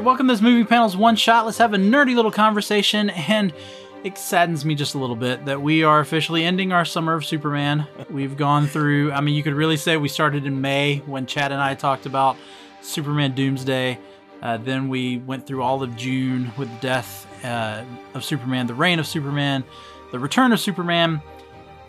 right, welcome to this Moving Panels one shot. Let's have a nerdy little conversation, and it saddens me just a little bit that we are officially ending our summer of Superman. We've gone through. I mean, you could really say we started in May when Chad and I talked about Superman Doomsday. Uh, then we went through all of June with the death uh, of Superman, the reign of Superman, the return of Superman,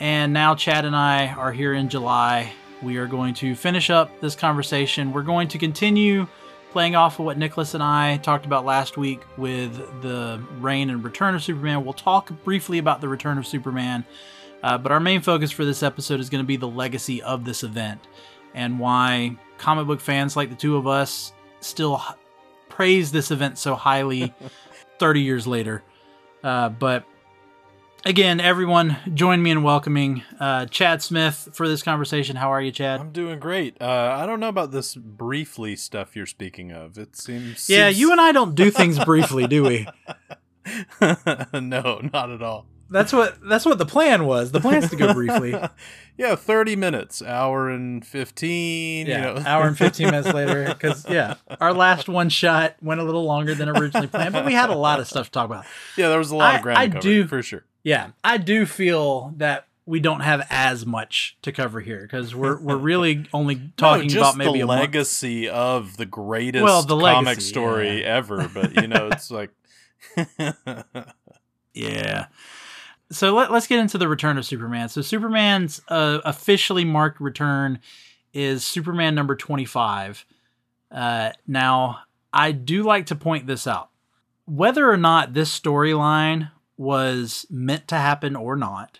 and now Chad and I are here in July. We are going to finish up this conversation. We're going to continue playing off of what Nicholas and I talked about last week with the reign and return of Superman. We'll talk briefly about the return of Superman, uh, but our main focus for this episode is going to be the legacy of this event and why comic book fans like the two of us still h- praise this event so highly 30 years later. Uh, but again, everyone, join me in welcoming uh, Chad Smith for this conversation. How are you, Chad? I'm doing great. Uh, I don't know about this briefly stuff you're speaking of. It seems. Yeah, seems- you and I don't do things briefly, do we? no, not at all. That's what that's what the plan was. The plan is to go briefly. yeah, 30 minutes, hour and 15. Yeah, you know. hour and fifteen minutes later. Because yeah, our last one shot went a little longer than originally planned, but we had a lot of stuff to talk about. yeah, there was a lot I- of ground I to cover, do- for sure. Yeah, I do feel that we don't have as much to cover here because we're we're really only talking no, just about maybe the a month. legacy of the greatest Well, the comic legacy, story yeah. ever. But, you know, it's like. Yeah. So let, us get into the return of Superman. So Superman's uh, officially marked return is Superman number 25. Uh, now, I do like to point this out. Whether or not this storyline was meant to happen or not,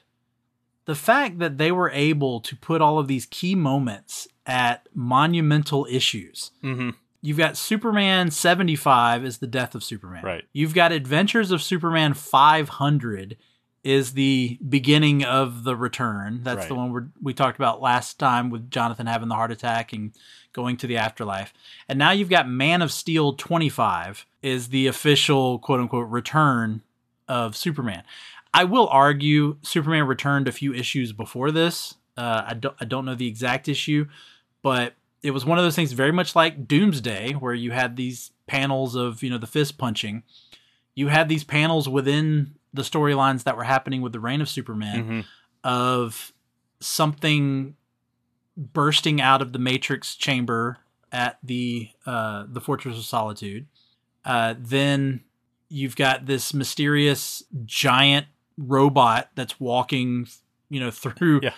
the fact that they were able to put all of these key moments at monumental issues Mhm. You've got Superman 75 is the death of Superman. Right. You've got Adventures of Superman 500 is the beginning of the return. That's the one we we talked about last time with Jonathan having the heart attack and going to the afterlife. And now you've got Man of Steel 25 is the official quote unquote return of Superman. I will argue Superman returned a few issues before this. Uh, I don't I don't know the exact issue, but it was one of those things very much like Doomsday, where you had these panels of you know the fist punching. You had these panels within the storylines that were happening with the reign of Superman Mhm. of something bursting out of the Matrix chamber at the uh, the Fortress of Solitude. Uh, then you've got this mysterious giant robot that's walking, you know, through Yeah.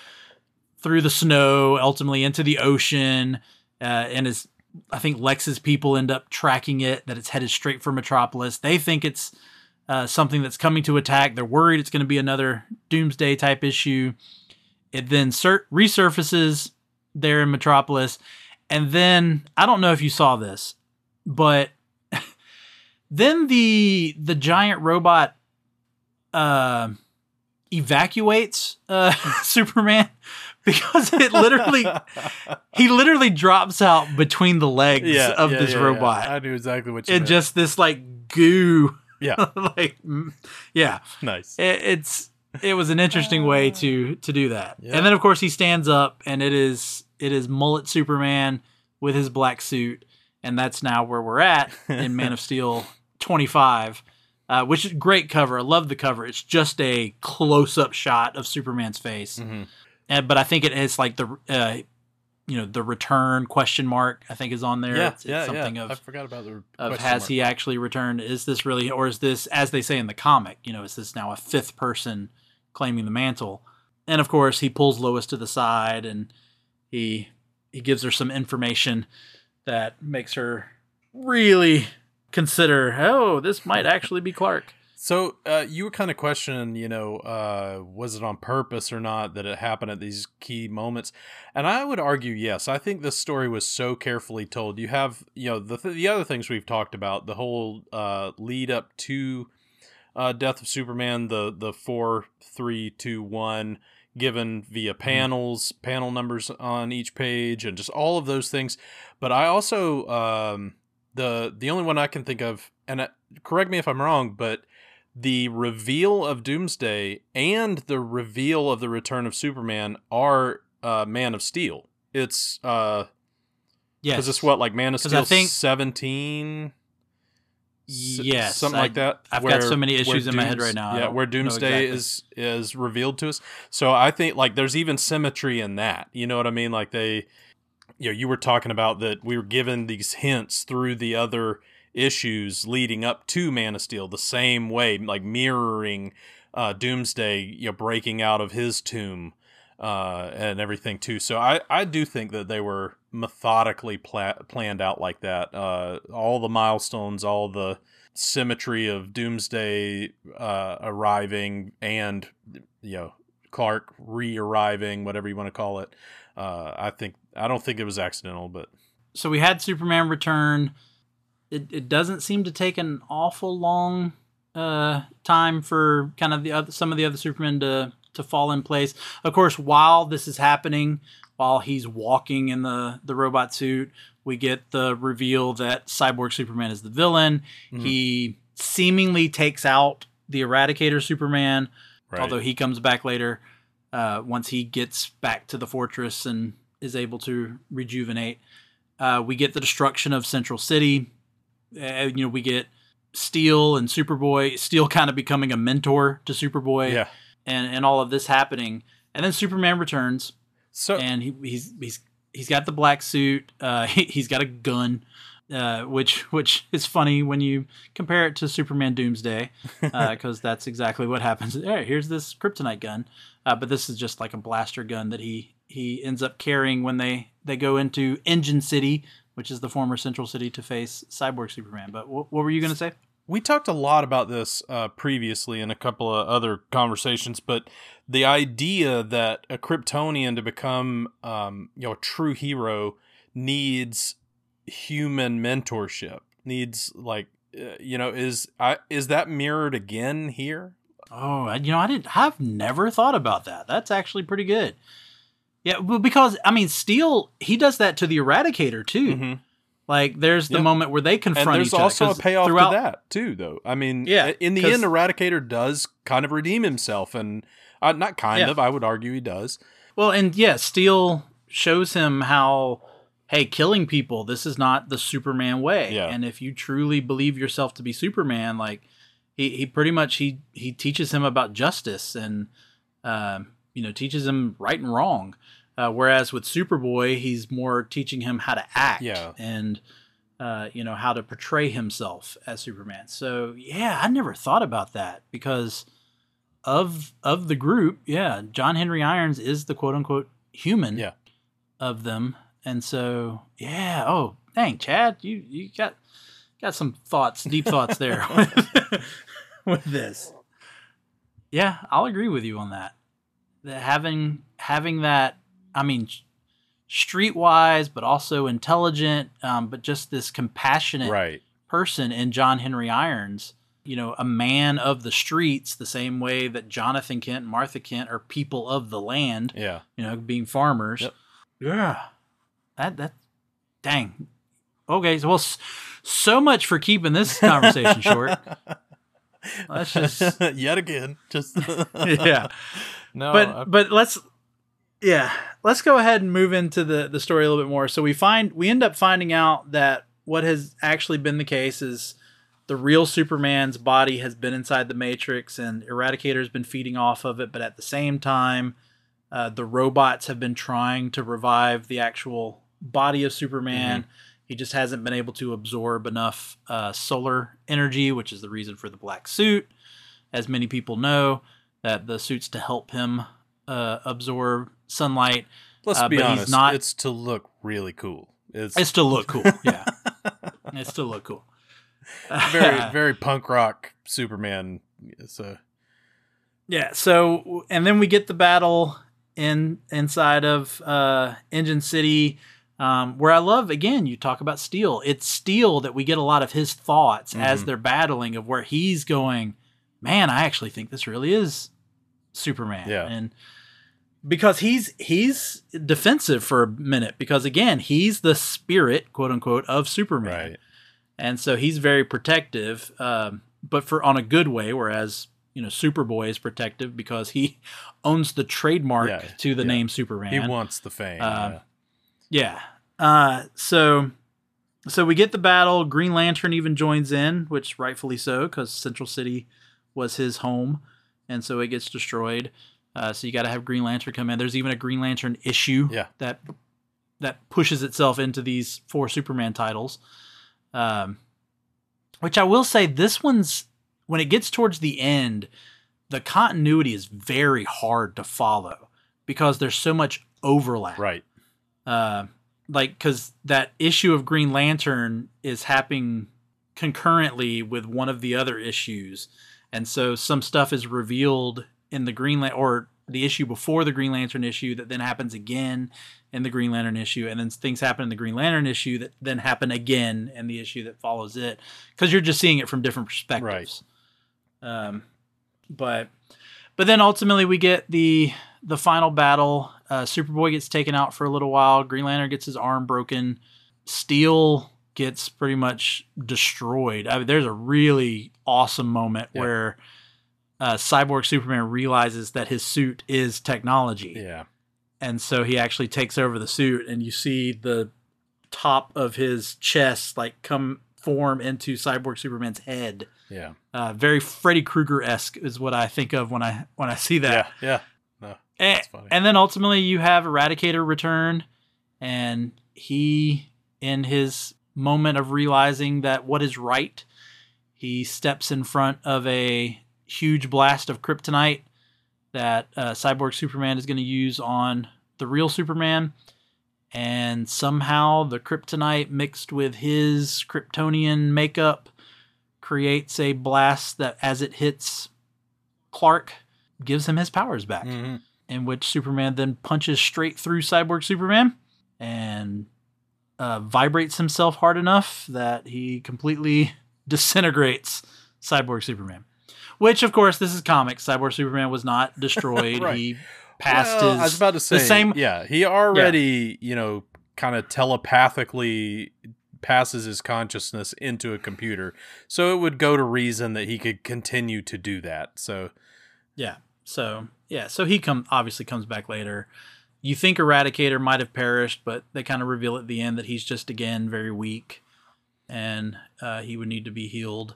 through the snow, ultimately into the ocean, uh, and is I think Lex's people end up tracking it that it's headed straight for Metropolis. They think it's uh, something that's coming to attack. They're worried it's going to be another Doomsday type issue. It then sur- resurfaces there in Metropolis, and then I don't know if you saw this, but then the the giant robot uh, evacuates uh, Superman because it literally he literally drops out between the legs yeah, of yeah, this yeah, yeah. robot I knew exactly what you and meant. just this like goo Yeah. like mm, yeah nice. it, it's it was an interesting way to to do that Yeah. and then of course he stands up and it is it is mullet superman with his black suit and that's now where we're at in man of steel 25 uh, which is great cover i love the cover it's just a close-up shot of superman's face Mhm. and, but i think it is like the uh, you know the return question mark i think is on there Yeah, it's, it's yeah, something yeah. of I forgot about the of has mark. he actually returned? Is this really, or is this, as they say in the comic, you know, is this now a fifth person claiming the mantle? And of course, he pulls Lois to the side and he he gives her some information that makes her really consider, oh, this might actually be Clark. So uh, you were kind of questioning, you know, uh, was it on purpose or not that it happened at these key moments? And I would argue, yes. I think this story was so carefully told. You have, you know, the th- the other things we've talked about, the whole uh, lead up to uh, Death of Superman, the the four, three, two, one, given via panels, panel numbers on each page, and just all of those things. But I also um, the the only one I can think of, and uh, correct me if I'm wrong, but the reveal of Doomsday and the reveal of the Return of Superman are uh, Man of Steel. It's uh, Yes. because it's what like Man of Steel seventeen. yes, something I- like that. I've got so many where issues in my head right now, Yeah, where Doomsday exactly. is is revealed to us. So I think like there's even symmetry in that. You know what I mean? Like they, you know, you were talking about that we were given these hints through the other issues leading up to Man of Steel the same way, like mirroring uh, Doomsday, you know, breaking out of his tomb uh, and everything too. So I, I do think that they were methodically pla- planned out like that. Uh, all the milestones, all the symmetry of Doomsday uh, arriving and you know Clark re-arriving, whatever you want to call it. Uh, I think I don't think it was accidental, but so we had Superman return. It, it doesn't seem to take an awful long uh, time for kind of the other some of the other Supermen to to fall in place. Of course, while this is happening, while he's walking in the the robot suit, we get the reveal that Cyborg Superman is the villain. Mhm. He seemingly takes out the Eradicator Superman, right. although he comes back later uh, once he gets back to the fortress and is able to rejuvenate. Uh, we get the destruction of Central City. Uh, you know, we get Steel and Superboy. Steel kind of becoming a mentor to Superboy, yeah. and and all of this happening. And then Superman returns, So and he, he's he's he's got the black suit. Uh, he, he's got a gun, uh, which which is funny when you compare it to Superman Doomsday, because that's exactly what happens. Hey, here's this kryptonite gun, uh, but this is just like a blaster gun that he he ends up carrying when they they go into Engine City, which is the former Central City, to face Cyborg Superman. But wh- what were you gonna say? we talked a lot about this uh, previously in a couple of other conversations, but the idea that a Kryptonian to become, um, you know, a true hero needs human mentorship, needs like, uh, you know, is I, is that mirrored again here? Oh, I- you know, I didn't. I've never thought about that. That's actually pretty good. Yeah, well, because I mean, Steel he does that to the Eradicator too. Mhm. Like, there's the Yep. moment where they confront And there's each other. also a payoff throughout, to that too, though. I mean, Yeah, in the 'cause- end, Eradicator does kind of redeem himself, and uh, not kind Yeah. of. I would argue he does. Well, and yeah, Steel shows him how, hey, killing people, this is not the Superman way. Yeah. And if you truly believe yourself to be Superman, like he, he pretty much he he teaches him about justice and um, you know teaches him right and wrong. Uh, whereas with Superboy, he's more teaching him how to act Yeah. and uh, you know how to portray himself as Superman. So yeah, I never thought about that because of of the group, yeah, John Henry Irons is the quote unquote human Yeah. of them. And so yeah, oh dang, Chad, you you got got some thoughts, deep thoughts there with this. Yeah, I'll agree with you on that. That having having that, I mean, streetwise, but also intelligent, um, but just this compassionate Right. person in John Henry Irons, you know, a man of the streets, the same way that Jonathan Kent and Martha Kent are people of the land, Yeah. you know, being farmers. Yep. Yeah. That, that, dang. Okay. So, well, so much for keeping this conversation short. Let's just, yet again. Just yeah. No, but I- but let's yeah let's go ahead and move into the the story a little bit more. So we find we end up finding out that what has actually been the case is the real superman's body has been inside the matrix and eradicator's been feeding off of it but at the same time uh, the robots have been trying to revive the actual body of superman. He just hasn't been able to absorb enough uh, solar energy which is the reason for the black suit as many people know that the suit's to help him uh, absorb sunlight. let's uh, be honest. not- It's to look really cool. It's It still look cool, yeah. it still look cool. very very punk rock Superman. So yeah. So and then we get the battle in inside of uh, Engine City, um, where I love again. You talk about Steel. It's Steel that we get a lot of his thoughts as Mhm. they're battling of where he's going. Man, I actually think this really is Superman. Yeah. and because he's he's defensive for a minute because again he's the spirit quote unquote of Superman. right. and so he's very protective, um, but for on a good way. Whereas you know Superboy is protective because he owns the trademark Yeah, to the yeah. name Superman. He wants the fame. Um, yeah. yeah. Uh, so so we get the battle. Green Lantern even joins in, which rightfully so, because Central City was his home, and so it gets destroyed. Uh, so you got to have Green Lantern come in. There's even a Green Lantern issue Yeah. that that pushes itself into these four Superman titles. Um, which I will say, this one's when it gets towards the end, the continuity is very hard to follow because there's so much overlap Right. uh, like because that issue of Green Lantern is happening concurrently with one of the other issues, and so some stuff is revealed in the Green Lantern or the issue before the Green Lantern issue that then happens again in the Green Lantern issue, and then things happen in the Green Lantern issue that then happen again in the issue that follows it because you're just seeing it from different perspectives. Um, but but then ultimately we get the the final battle. Uh, Superboy gets taken out for a little while. Green Lantern gets his arm broken. Steel gets pretty much destroyed. I mean, there's a really awesome moment Yeah. where uh, Cyborg Superman realizes that his suit is technology, Yeah. and so he actually takes over the suit, and you see the top of his chest like come form into Cyborg Superman's head. Yeah. Uh, very Freddy Krueger esque is what I think of when I when I see that. Yeah. Yeah. No. And, funny. and then ultimately you have Eradicator return, and he, in his moment of realizing that what is right, he steps in front of a huge blast of kryptonite that uh, Cyborg Superman is going to use on the real Superman. And somehow the kryptonite mixed with his Kryptonian makeup creates a blast that, as it hits Clark, gives him his powers back Mhm. in which Superman then punches straight through Cyborg Superman and uh, vibrates himself hard enough that he completely disintegrates Cyborg Superman. Which, of course, this is comics. Cyborg Superman was not destroyed. Right. He passed Well, his. I was about to say same- Yeah, he already, you know, kind of telepathically passes his consciousness into a computer, so it would go to reason that he could continue to do that. So Yeah. So yeah. So he come obviously comes back later. You think Eradicator might have perished, but they kind of reveal at the end that he's just again very weak, and uh, he would need to be healed.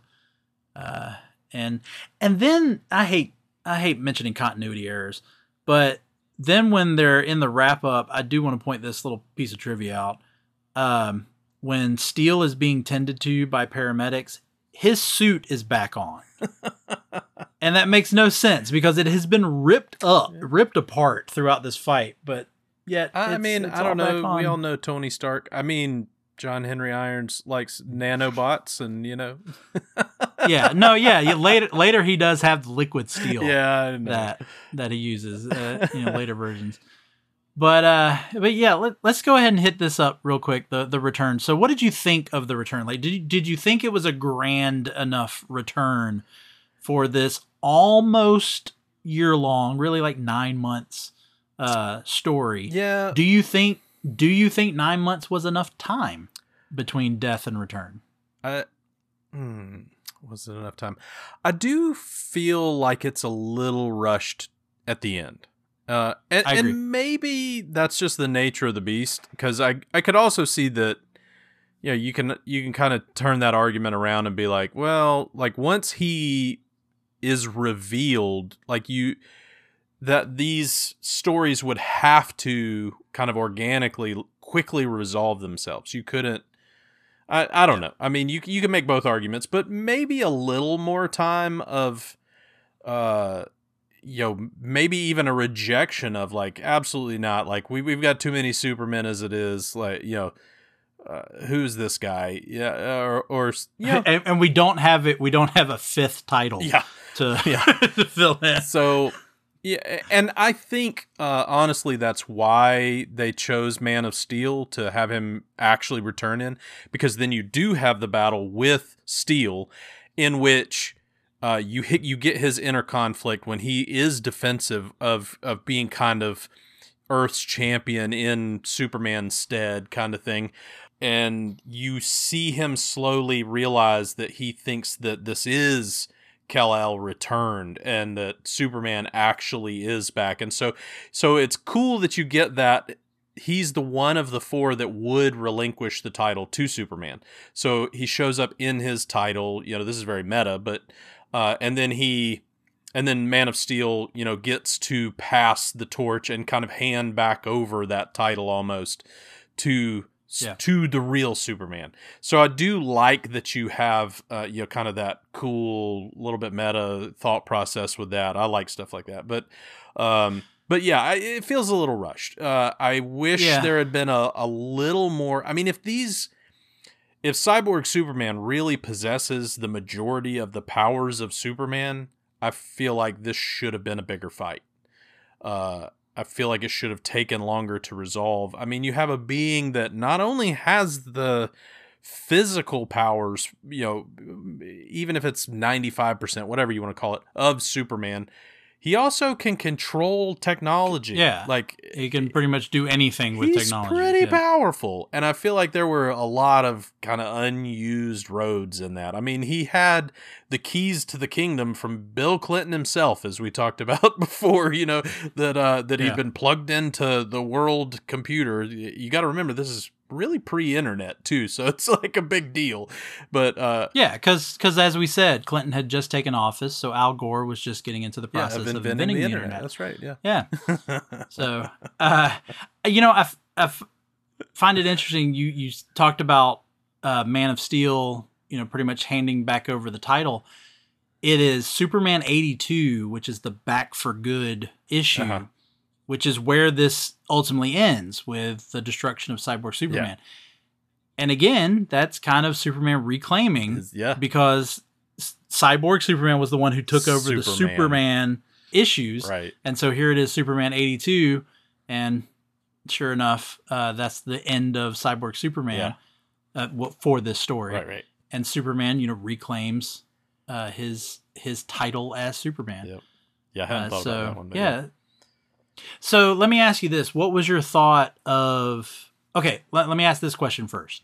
Uh, and and then I hate I hate mentioning continuity errors, but then when they're in the wrap up, I do want to point this little piece of trivia out. Um, when Steel is being tended to by paramedics, his suit is back on. and that makes no sense because it has been ripped up, ripped apart throughout this fight. But yet, I, mean, I don't know. We all know Tony Stark. I mean, John Henry Irons likes nanobots, and you know, yeah, no, yeah, yeah. Later, later he does have the liquid steel yeah, that that he uses, uh, you know, later versions. But uh, but yeah, let, let's go ahead and hit this up real quick. The the return. So, what did you think of the return? Like, did you, did you think it was a grand enough return for this almost year long, really like nine months uh story? yeah. Do you think do you think nine months was enough time between death and return? I, hmm, was it enough time? I do feel like it's a little rushed at the end. Uh, and, I agree. and maybe that's just the nature of the beast because I I could also see that you know you can you can kind of turn that argument around and be like well like once he is revealed like you that these stories would have to kind of organically quickly resolve themselves you couldn't I, I don't know. I mean, you you can make both arguments, but maybe a little more time of, uh, you know, maybe even a rejection of like absolutely not. Like we we've got too many Supermen as it is. Like you know, uh, who's this guy? Yeah, or or yeah, And, and we don't have it. We don't have a fifth title yeah. to, Yeah. to fill in. So yeah, and I think uh, honestly that's why they chose Man of Steel to have him actually return in because then you do have the battle with Steel, in which uh, you hit you get his inner conflict when he is defensive of of being kind of Earth's champion in Superman's stead, kind of thing. And you see him slowly realize that he thinks that this is Kal-El returned and that Superman actually is back. And so so it's cool that you get that he's the one of the four that would relinquish the title to Superman. So he shows up in his title. You know, this is very meta, but uh, and then he and then Man of Steel, you know, gets to pass the torch and kind of hand back over that title almost to Yeah. to the real Superman. So I do like that you have uh, you know kind of that cool little bit meta thought process with that. I like stuff like that, but um, but yeah, I, it feels a little rushed. Uh, I wish Yeah. there had been a, a little more. I mean, if these if Cyborg Superman really possesses the majority of the powers of Superman, I feel like this should have been a bigger fight. Uh, I feel like it should have taken longer to resolve. I mean, you have a being that not only has the physical powers, you know, even if it's 95%, whatever you want to call it, of Superman, he also can control technology. Yeah. Like He can pretty much do anything with technology. he's pretty yeah. powerful and i feel like there were a lot of kind of unused roads in that i mean he had the keys to the kingdom from bill clinton himself as we talked about before you know that uh that he'd Yeah. been plugged into the world computer you got to remember this is really pre-internet too so it's like a big deal but uh Yeah, because because as we said, Clinton had just taken office, so Al Gore was just getting into the yeah, process of of inventing inventing the the internet. internet. that's right yeah Yeah. So, uh, you know, I, f- I f- find it interesting. You you talked about uh, Man of Steel, you know, pretty much handing back over the title. It is Superman eighty two, which is the back for good issue, Uh-huh. Which is where this ultimately ends with the destruction of Cyborg Superman. And again, that's kind of Superman reclaiming yeah because Cyborg Superman was the one who took over the Superman. Superman issues. right And so here it is, Superman 82. And sure enough, uh, that's the end of Cyborg Superman uh, for this story. right right And Superman, you know, reclaims uh, his his title as Superman. Yep. yeah i hadn't Uh, thought so, about that one but yeah. So let me ask you this. What was your thought of. Okay, let, let me ask this question first.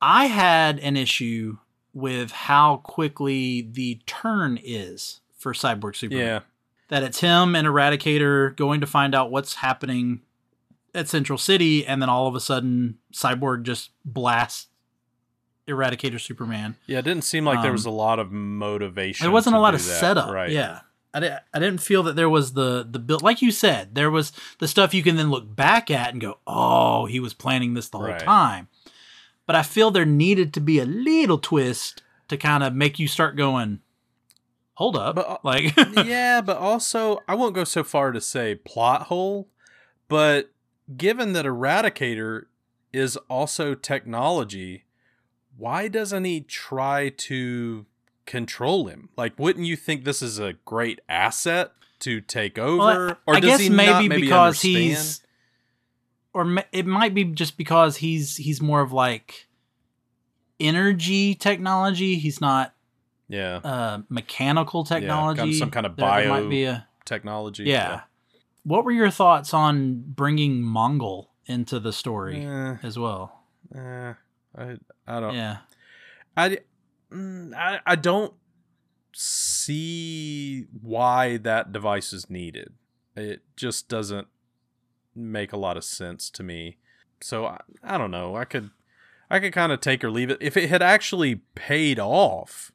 I had an issue with how quickly the turn is for Cyborg Superman yeah that it's him and Eradicator going to find out what's happening at Central City, and then all of a sudden, Cyborg just blasts Eradicator Superman. Yeah, it didn't seem like there Um, was a lot of motivation. There wasn't a lot of that. setup. right? Yeah. I, di- I didn't feel that there was the the build like you said there was the stuff you can then look back at and go oh he was planning this the whole Right. time but i feel there needed to be a little twist to kind of make you start going hold up But, like yeah, but also I won't go so far to say plot hole, but given that Eradicator is also technology, why doesn't he try to control him? Like, wouldn't you think this is a great asset to take over? Well, or I does guess he maybe, not maybe because understand? he's, or it might be just because he's he's more of like energy technology. He's not yeah uh, mechanical technology. some kind of There- there bio- might be a technology. yeah. What were your thoughts on bringing Mongul into the story Eh, as well? eh, I I don't. Yeah, I, Mm, I I don't see why that device is needed. It just doesn't make a lot of sense to me. So I, I don't know. I could I could kind of take or leave it. If it had actually paid off,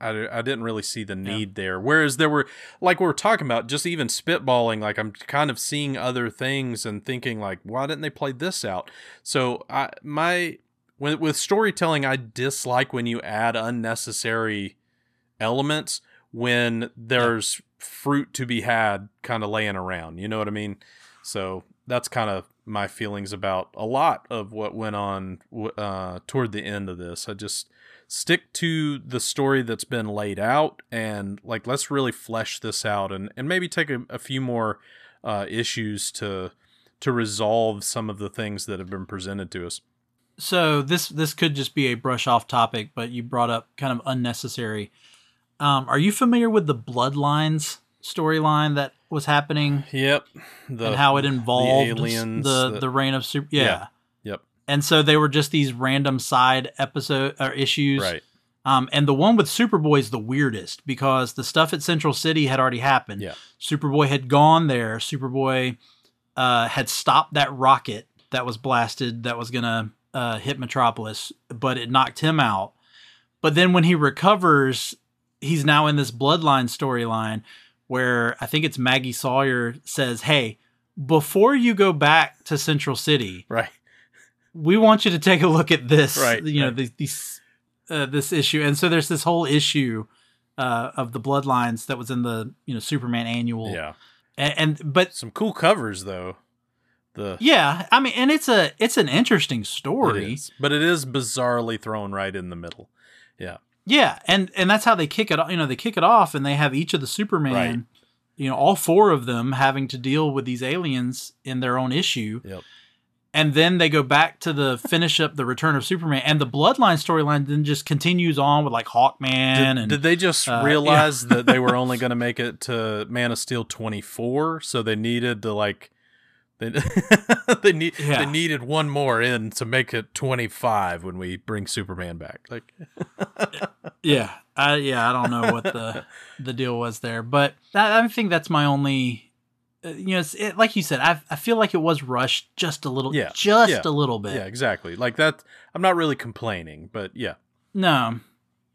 I, I didn't really see the Yeah. need there. Whereas there were, like we were talking about, just even spitballing, like I'm kind of seeing other things and thinking, like, why didn't they play this out? So I my with, with storytelling, I dislike when you add unnecessary elements when there's fruit to be had kind of laying around. You know what I mean? So that's kind of my feelings about a lot of what went on uh, toward the end of this. I just stick to the story that's been laid out and like let's really flesh this out and, and maybe take a, a few more uh, issues to to resolve some of the things that have been presented to us. So this this could just be a brush off topic, but you brought up kind of unnecessary. Um, are you familiar with the Bloodlines storyline that was happening Yep. The, and how it involved aliens the the reign of super? Yeah. Yeah. Yep. And so they were just these random side episode or issues. Right. Um, and the one with Superboy is the weirdest because the stuff at Central City had already happened. Yeah. Superboy had gone there. Superboy uh, had stopped that rocket that was blasted that was gonna uh, hit Metropolis, but it knocked him out. But then when he recovers, he's now in this bloodline storyline where I think it's Maggie Sawyer says, "Hey, before you go back to Central City, Right. we want you to take a look at this, Right, You know, right. these, these uh, this issue, and so there's this whole issue uh, of the bloodlines that was in the you know Superman annual, Yeah. and, and but Some cool covers though. The yeah, I mean, and it's a it's an interesting story, is. but it is bizarrely thrown right in the middle. Yeah. yeah, and and that's how they kick it. You know, they kick it off, and they have each of the Superman, Right. you know, all four of them having to deal with these aliens in their own issue. Yep. and then they go back to the finish up the return of Superman, and the Bloodline storyline then just continues on with like Hawkman Did, and did they just uh, yeah. realize that they were only going to make it to Man of Steel 24 so they needed to like they, they need Yeah. they needed one more in to make it 25 when we bring Superman back. Like yeah, I, yeah, I don't know what the the deal was there, but that, I think that's my only. uh, You know, it, like you said, I I feel like it was rushed just a little, Yeah, just yeah, a little bit. yeah, exactly. Like that I'm not really complaining, but yeah. No,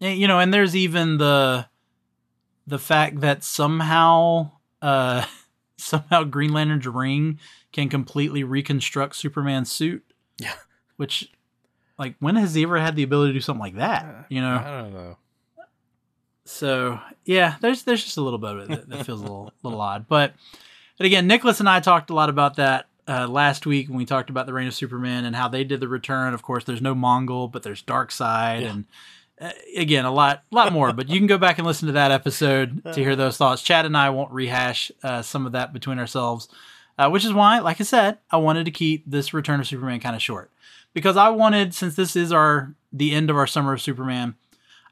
you know, and there's even the the fact that somehow uh somehow Green Lantern's ring can completely reconstruct Superman's suit. Yeah. Which like when has he ever had the ability to do something like that? You know? I don't know. So yeah, there's there's just a little bit of it that, that feels a little little odd. But but again, Nicholas and I talked a lot about that uh, last week when we talked about the Reign of Superman and how they did the return. Of course, there's no Mongul, but there's Darkseid Yeah. and. Uh, again, a lot, lot more, but you can go back and listen to that episode to hear those thoughts. Chad and I won't rehash uh, some of that between ourselves, uh, which is why, like I said, I wanted to keep this Return of Superman kind of short because I wanted, since this is our the end of our Summer of Superman,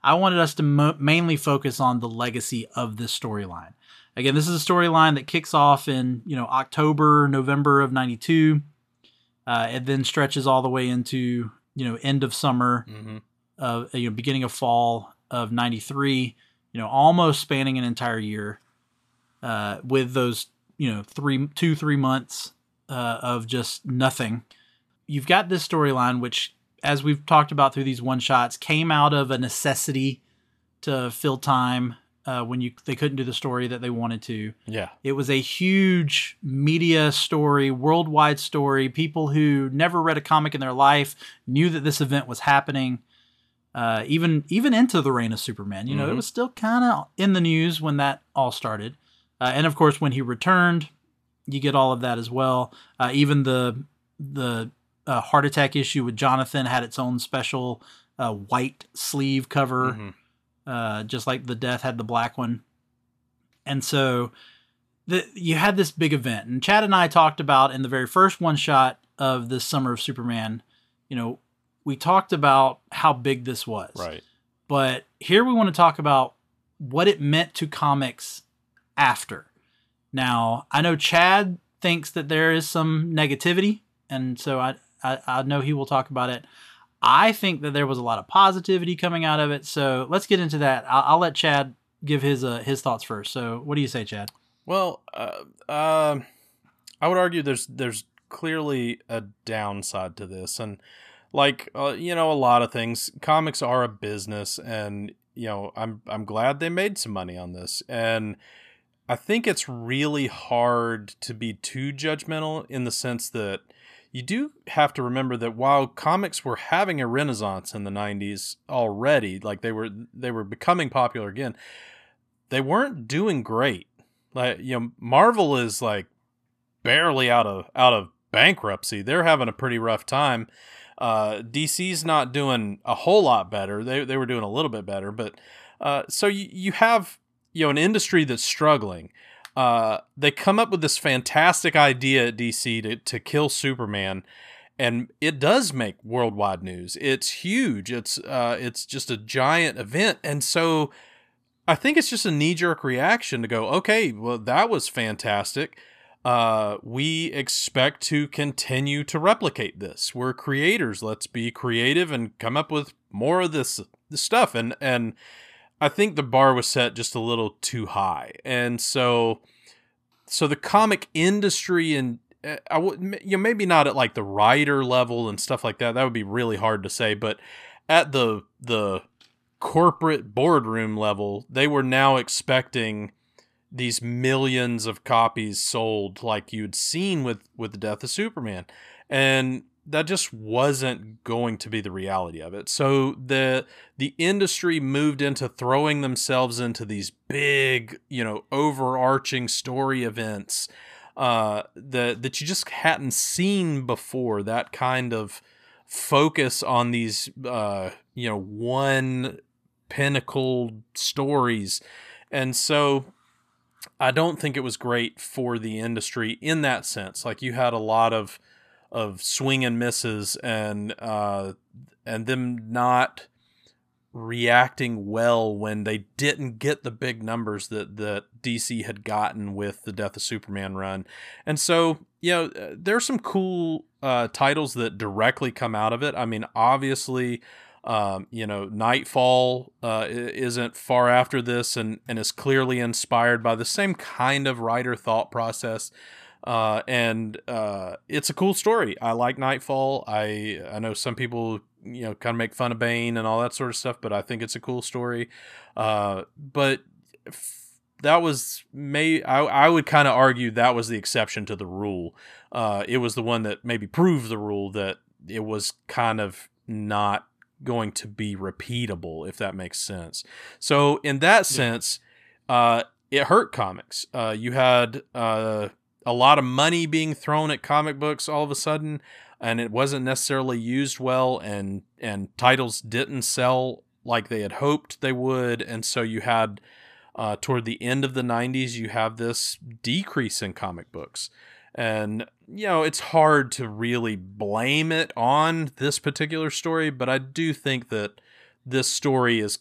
I wanted us to mo- mainly focus on the legacy of this storyline. Again, this is a storyline that kicks off in you know October, November of '92. Uh, it then stretches all the way into you know end of summer, hmm of you know beginning of fall of '93. You know, almost spanning an entire year, uh, with those you know three, two, three months uh, of just nothing. You've got this storyline, which, as we've talked about through these one shots, came out of a necessity to fill time uh, when you they couldn't do the story that they wanted to. Yeah. It was a huge media story, worldwide story. People who never read a comic in their life knew that this event was happening. Uh, even even into the reign of Superman, you know, it Mhm. was still kind of in the news when that all started. Uh, and of course, when he returned, you get all of that as well. Uh, even the the uh, heart attack issue with Jonathan had its own special uh, white sleeve cover Mhm. uh, just like the death had the black one. And so the, you had this big event, and Chad and I talked about in the very first one shot of this Summer of Superman. You know, we talked about how big this was, Right. but here we want to talk about what it meant to comics after. Now, I know Chad thinks that there is some negativity, and so I, I, I know he will talk about it. I think that there was a lot of positivity coming out of it. So let's get into that. I'll, I'll let Chad give his uh, his thoughts first. So what do you say, Chad? Well, uh, um, I would argue there's there's clearly a downside to this, and like uh, you know, a lot of things. Comics are a business, and you know, I'm I'm glad they made some money on this, and I think it's really hard to be too judgmental in the sense that you do have to remember that while comics were having a renaissance in the 90s already, like they were they were becoming popular again, they weren't doing great. Like you know, Marvel is like barely out of out of bankruptcy. They're having a pretty rough time. Uh, DC's not doing a whole lot better. They they were doing a little bit better, but uh, so you you have you know an industry that's struggling. Uh, they come up with this fantastic idea at DC to to kill Superman, and it does make worldwide news. It's huge. It's uh, it's just a giant event, and so I think it's just a knee jerk reaction to go, okay, well that was fantastic. Uh, we expect to continue to replicate this. We're creators. Let's be creative and come up with more of this, this stuff. And and I think the bar was set just a little too high. And so so the comic industry and eh, I would you know, maybe not at like the writer level and stuff like that. That would be really hard to say, but at the the corporate boardroom level, they were now expecting these millions of copies sold like you'd seen with with the death of Superman. And that just wasn't going to be the reality of it. So the the industry moved into throwing themselves into these big, you know, overarching story events uh, that that you just hadn't seen before. That kind of focus on these, uh, you know, one pinnacle stories, and so I don't think it was great for the industry in that sense. Like you had a lot of of swing and misses and uh, and them not reacting well when they didn't get the big numbers that that DC had gotten with the Death of Superman run. And so, you know, there's some cool uh, titles that directly come out of it. I mean, obviously, um, you know, Knightfall uh, isn't far after this and, and is clearly inspired by the same kind of writer thought process. Uh, and uh, it's a cool story. I like Knightfall. I I know some people you know kind of make fun of Bane and all that sort of stuff, but I think it's a cool story. Uh, but f- that was may I, I would kind of argue that was the exception to the rule. Uh, it was the one that maybe proved the rule that it was kind of not going to be repeatable, if that makes sense. So in that sense, uh, it hurt comics. Uh, you had uh, a lot of money being thrown at comic books all of a sudden and it wasn't necessarily used well and and titles didn't sell like they had hoped they would and so you had uh, toward the end of the 90s you have this decrease in comic books. And you know it's hard to really blame it on this particular story but i do think that this story is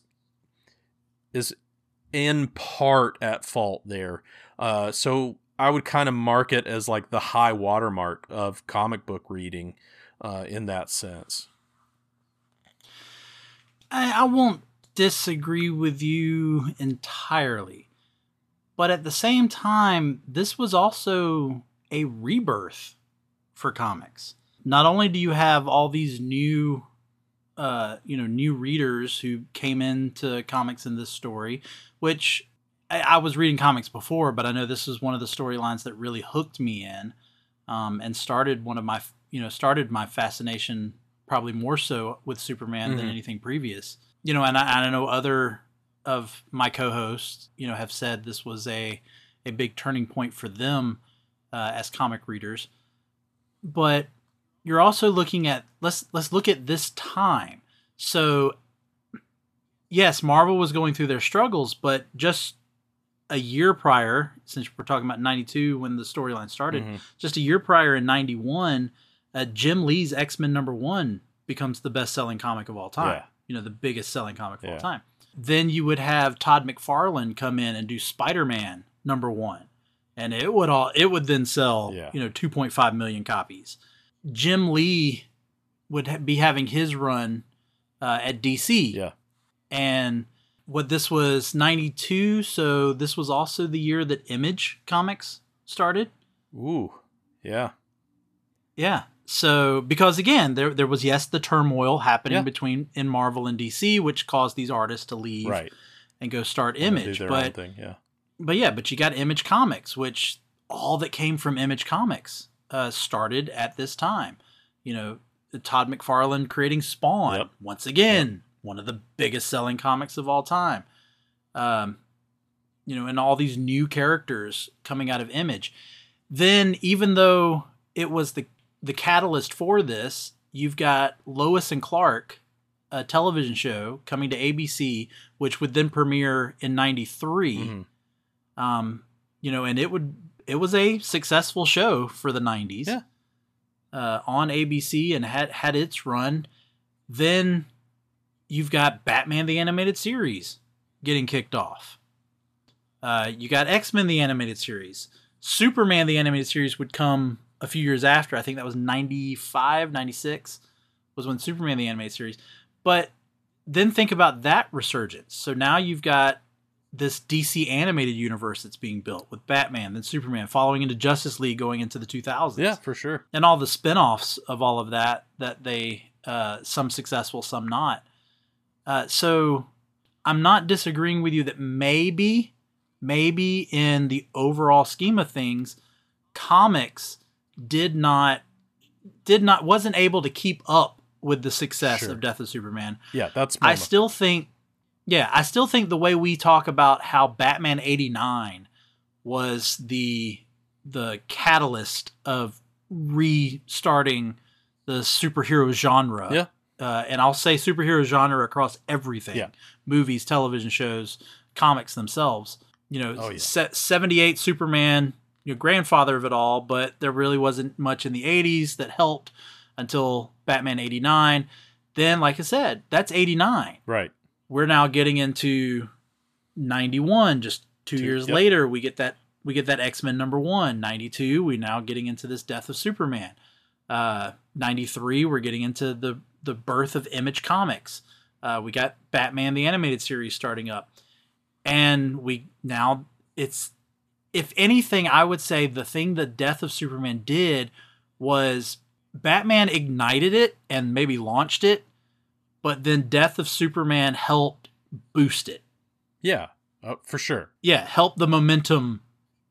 is in part at fault there. Uh, so I would kind of mark it as like the high watermark of comic book reading uh, in that sense. I, I won't disagree with you entirely. But at the same time, this was also a rebirth for comics. Not only do you have all these new uh, you know, new readers who came into comics in this story, which I, I, was reading comics before, but I know this is one of the storylines that really hooked me in, um, and started one of my you know started my fascination probably more so with Superman mm-hmm. than anything previous. You know, and I, I know other of my co-hosts, you know, have said this was a a big turning point for them uh, as comic readers. But you're also looking at let's let's look at this time. So yes, Marvel was going through their struggles, but just a year prior, since we're talking about 92 when the storyline started, mm-hmm. just a year prior in 91, uh, Jim Lee's X Men number one becomes the best selling comic of all time. Yeah. You know, the biggest selling comic of yeah. all time. Then you would have Todd McFarlane come in and do Spider Man number one. And it would all it would then sell, yeah. you know, 2.5 million copies. Jim Lee would ha- be having his run uh, at DC. Yeah. And what this was 92 so this was also the year that image comics started ooh yeah yeah so because again there there was yes the turmoil happening yeah. between in marvel and dc which caused these artists to leave right. and go start image but thing, yeah but yeah but you got image comics which all that came from image comics uh, started at this time you know todd mcfarlane creating spawn yep. once again yep one of the biggest selling comics of all time. Um, you know, and all these new characters coming out of Image. Then, even though it was the the catalyst for this, you've got Lois and Clark, a television show coming to ABC, which would then premiere in '93. Mm-hmm. Um, you know, and it would it was a successful show for the '90s. Yeah. Uh, on ABC and had had its run. Then you've got Batman the Animated Series getting kicked off. Uh, you got X Men the Animated Series. Superman the Animated Series would come a few years after. I think that was 95, 96 was when Superman the Animated Series. But then think about that resurgence. So now you've got this DC animated universe that's being built with Batman, then Superman, following into Justice League, going into the 2000s. Yeah, for sure. And all the spin offs of all of that, that they, uh, some successful, some not. Uh, so I'm not disagreeing with you that maybe, maybe in the overall scheme of things, comics did not, did not, wasn't able to keep up with the success Sure. of Death of Superman. Yeah, that's I still think, yeah, I still think the way we talk about how Batman '89 was the the catalyst of restarting the superhero genre. Yeah. Uh, and I'll say superhero genre across everything: Yeah. movies, television shows, comics themselves. You know, Oh, yeah. '78 Superman, your grandfather of it all, but there really wasn't much in the '80s that helped until Batman '89. Then, like I said, that's '89 right. we're now getting into 91 just two, Two- years yep. later we get that we get that x-men number one 92 We're now getting into this death of superman uh 93 we're getting into the the birth of image comics uh we got batman the animated series starting up and we now it's if anything i would say the thing the death of superman did was batman ignited it and maybe launched it but then Death of Superman helped boost it. Yeah, uh, for sure. Yeah, help the momentum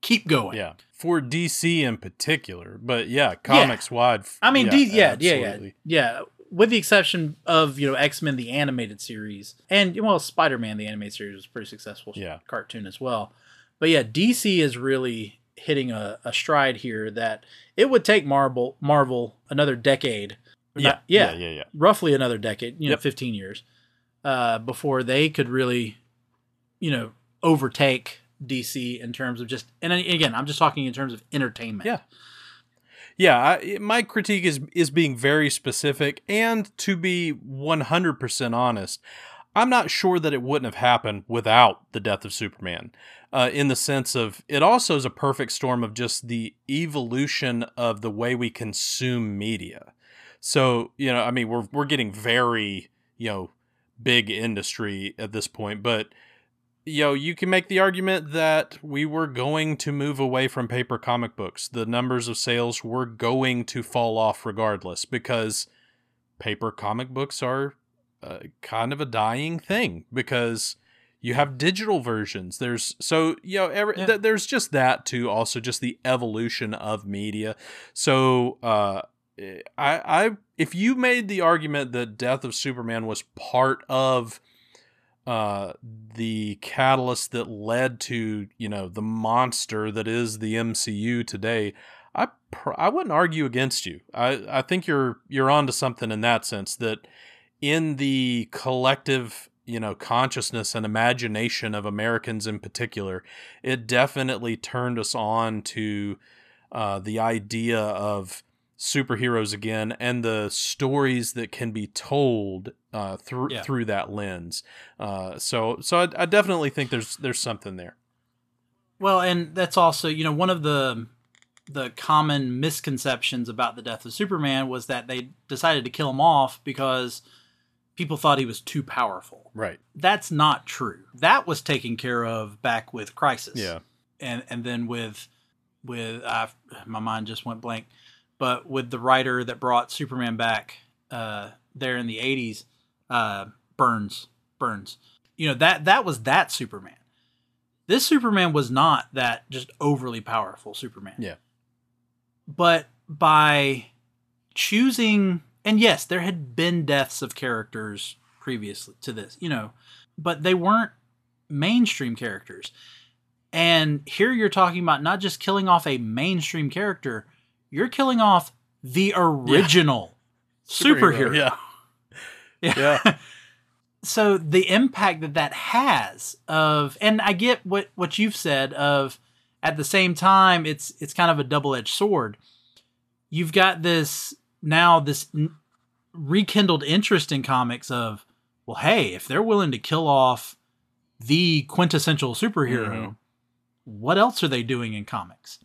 keep going. Yeah, for DC in particular, but yeah, comics wide. I mean, yeah, D- yeah, yeah, yeah, yeah. With the exception of you know X Men the animated series and well Spider Man the animated series was a pretty successful Yeah. cartoon as well. But yeah, DC is really hitting a, a stride here that it would take Marvel Marvel another decade. Yeah, Not- yeah, yeah, yeah, yeah. roughly another decade, you know, Yep. 15 years, uh, before they could really, you know, overtake DC in terms of just, and again, I'm just talking in terms of entertainment. Yeah. Yeah, I, my critique is is being very specific, and to be one hundred percent honest, I'm not sure that it wouldn't have happened without the death of Superman. Uh, in the sense of it also is a perfect storm of just the evolution of the way we consume media. So you know, I mean, we're we're getting very you know big industry at this point, but you know, you can make the argument that we were going to move away from paper comic books. The numbers of sales were going to fall off regardless because paper comic books are uh, kind of a dying thing because you have digital versions. There's so you know every, Yeah. th- there's just that too. Also, just the evolution of media. So uh, I I if you made the argument that Death of Superman was part of uh, the catalyst that led to you know the monster that is the MCU today, I pr- I wouldn't argue against you. I I think you're you're onto something in that sense that in the collective you know consciousness and imagination of Americans in particular, it definitely turned us on to uh, the idea of superheroes again and the stories that can be told uh, through Yeah. through that lens. Uh, so so I, I definitely think there's there's something there. Well, and that's also, you know, one of the the common misconceptions about the death of Superman was that they decided to kill him off because people thought he was too powerful. Right. That's not true. That was taken care of back with Crisis. Yeah. and and then with with uh, my mind just went blank, but with the writer that brought Superman back uh, there in the '80s, uh, Byrne's Byrne's, you know that that was that Superman. This Superman was not that just overly powerful Superman. Yeah. But by choosing, and yes, there had been deaths of characters previously to this, you know, but they weren't mainstream characters. And here you're talking about not just killing off a mainstream character, you're killing off the original superhero. Yeah. Yeah. Yeah. so the impact that that has of and I get what what you've said of at the same time it's it's kind of a double-edged sword. You've got this now this n- rekindled interest in comics of well hey, if they're willing to kill off the quintessential superhero, Mhm. what else are they doing in comics?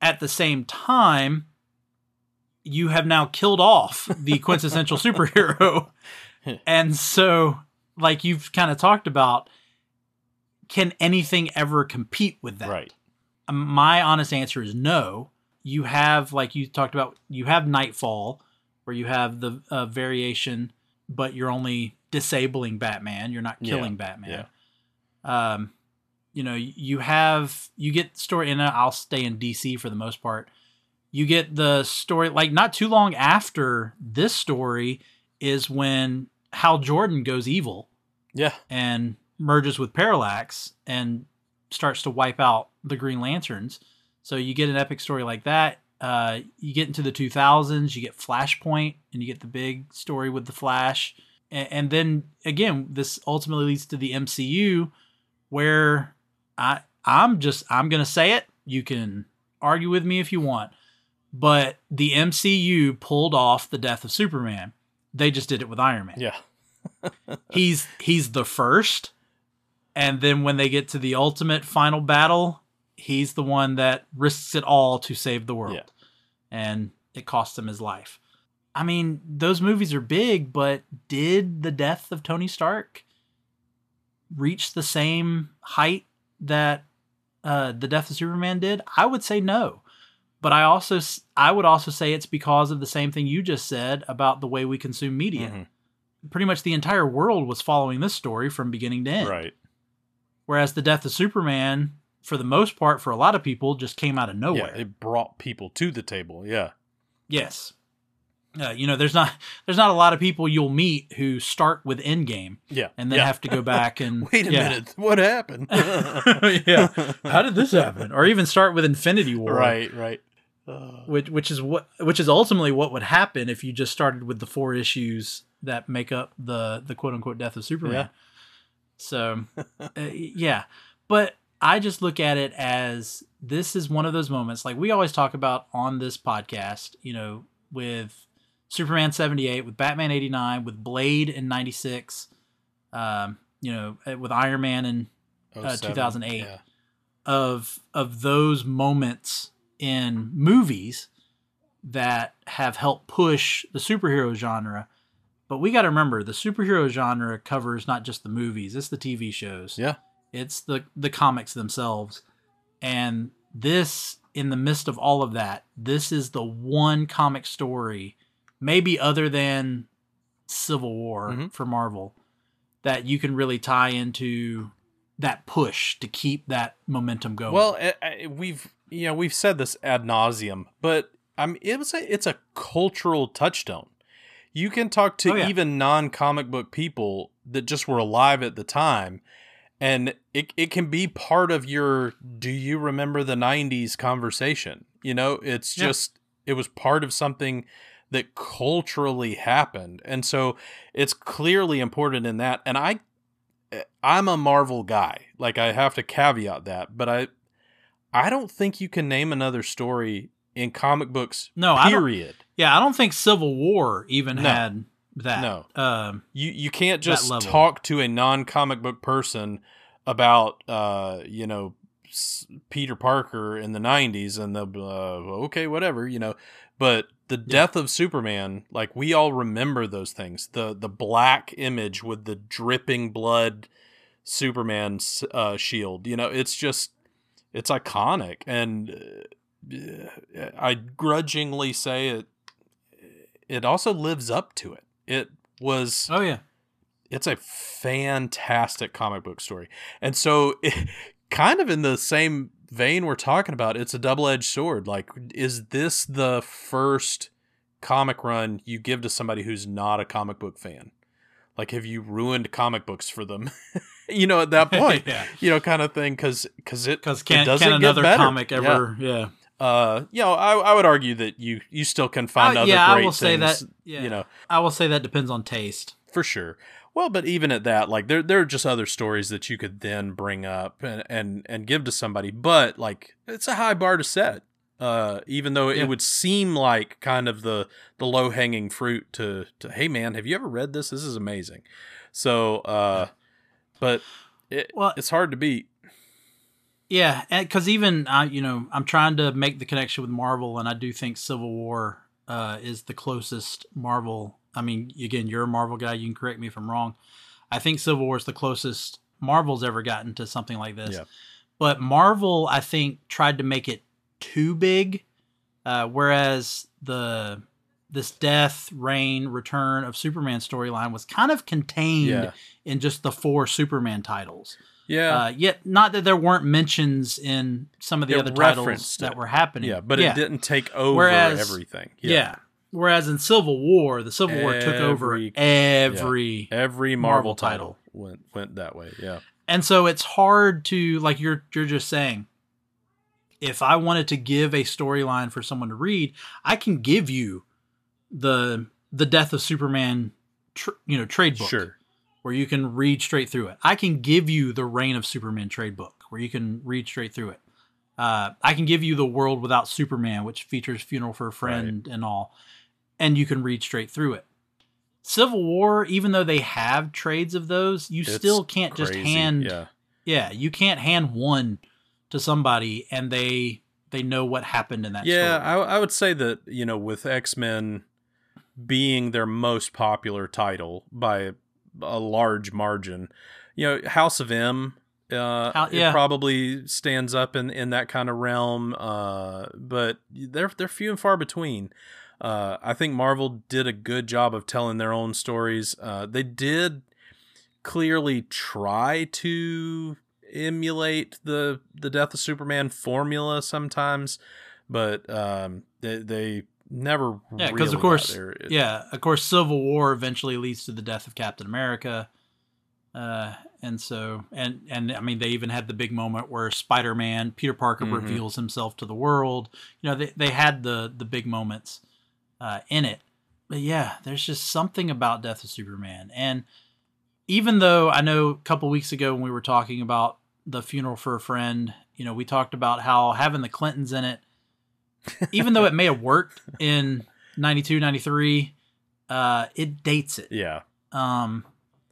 At the same time, you have now killed off the quintessential superhero. And so, like you've kind of talked about, can anything ever compete with that? Right. Um, My honest answer is no. You have, like you talked about, you have Knightfall, where you have the uh, variation, but you're only disabling Batman. You're not Yeah, killing Batman. Um, you know, you have you get story, and I'll stay in DC for the most part. You get the story like not too long after this story is when Hal Jordan goes evil Yeah. and merges with Parallax and starts to wipe out the Green Lanterns. So you get an epic story like that. Uh, you get into the 2000s, you get Flashpoint, and you get the big story with the Flash. And, and then again, this ultimately leads to the MCU, where I I'm just I'm gonna say it. You can argue with me if you want, but the MCU pulled off the death of Superman. They just did it with Iron Man Yeah. he's he's the first and then when they get to the ultimate final battle he's the one that risks it all to save the world Yeah. and it costs him his life i mean those movies are big but did the death of tony stark reach the same height that uh, the death of superman did i would say no but i also i would also say it's because of the same thing you just said about the way we consume media Mhm. pretty much the entire world was following this story from beginning to end. Right. Whereas the death of Superman, for the most part, for a lot of people, just came out of Yeah. nowhere. It brought people to the table. Yeah. yes. Uh, you know, there's not there's not a lot of people you'll meet who start with Endgame Yeah. and then yeah. have to go back and Wait a yeah. minute. What happened? yeah. How did this happen? Or even start with Infinity War. Right. Right. Uh, Which which is what which is ultimately what would happen if you just started with the four issues that make up the the quote unquote death of Superman. Yeah. So uh, yeah, but I just look at it as this is one of those moments like we always talk about on this podcast, you know, with Superman 78, with Batman 89, with Blade in 96, um, you know, uh, with Iron Man in Uh, 2008. Yeah. of of those moments in movies that have helped push the superhero genre. But we got to remember the superhero genre covers not just the movies, it's the TV shows. Yeah. It's the the comics themselves. And this in the midst of all of that, this is the one comic story maybe other than Civil War Mhm. for Marvel that you can really tie into that push to keep that momentum going. Well, I, I, we've you know we've said this ad nauseum, but I'm it was a, it's a cultural touchstone. You can talk to Oh, yeah. even non comic book people that just were alive at the time, and it it can be part of your "Do you remember the '90s?" conversation. You know, it's Yeah. just it was part of something that culturally happened, and so it's clearly important in that. And I I'm a Marvel guy. Like I have to caveat that, but I I don't think you can name another story in comic books. No, I don't- period. Yeah, I don't think Civil War even No. had that. No. Um, You you can't just talk to a non comic book person about uh you know s- Peter Parker in the '90s and they'll be uh, okay whatever you know, but the death of Superman like we all remember those things. The the black image with the dripping blood Superman's uh, shield you know it's just it's iconic. And uh, I grudgingly say it it also lives up to it. It was oh yeah, it's a fantastic comic book story. And so it, kind of in the same vein we're talking about, it's a double-edged sword. Like is this the first comic run you give to somebody who's not a comic book fan? Like have you ruined comic books for them? you know at that point. yeah. You know kind of thing cuz cuz it Because it can doesn't can get another better. comic ever? Yeah. uh you know I I would argue that you you still can find I- other yeah, I great will say that. Yeah, you know I will say that depends on taste. for sure. Well, but even at that, like there there are just other stories that you could then bring up and and and give to somebody. But like it's a high bar to set. Uh, even though Yeah. it would seem like kind of the the low hanging fruit to to hey man, have you ever read this? This is amazing. So, uh, but it, Well- it's hard to beat. Yeah, because even I, you know, I'm trying to make the connection with Marvel, and I do think Civil War uh, is the closest Marvel. I mean, again, you're a Marvel guy. You can correct me if I'm wrong. I think Civil War is the closest Marvel's ever gotten to something like this. Yeah. But Marvel, I think, tried to make it too big, uh, whereas the this death, reign, return of Superman storyline was kind of contained Yeah. in just the four Superman titles. Yeah. Uh, yet, not that there weren't mentions in some of the It other titles referenced that it. were happening. yeah, but it didn't take over Whereas- everything. Yeah. Whereas in Civil War, the Civil War took over Every- every Every Marvel Marvel, title. title went went that way. Yeah. and so it's hard to like you're you're just saying if i wanted to give a storyline for someone to read i can give you the the death of superman tr- you know trade book Sure. where you can read straight through it i can give you the reign of superman trade book where you can read straight through it uh, i can give you the world without superman which features funeral for a friend and all and you can read straight through it civil war even though they have trades of those you It's still can't just hand Yeah. yeah, you can't hand one to somebody and they they know what happened in that Yeah. I, I would say that you know with X Men being their most popular title by a large margin, you know House of M. Uh, How- it probably stands up in, in that kind of realm, uh, but they're they're few and far between. Uh, I think Marvel did a good job of telling their own stories. Uh, they did clearly try to emulate the the death of Superman formula sometimes, but um, they they never Yeah, because really of course, there. It- yeah, of course, Civil War eventually leads to the death of Captain America, uh, and so and and I mean they even had the big moment where Spider Man Peter Parker Mhm. reveals himself to the world. You know, they they had the the big moments uh, in it, but yeah, there's just something about Death of Superman, and even though I know a couple weeks ago when we were talking about the funeral for a friend, you know, we talked about how having the Clintons in it, even though it may have worked in 92, 93, uh, it dates it. yeah, Um,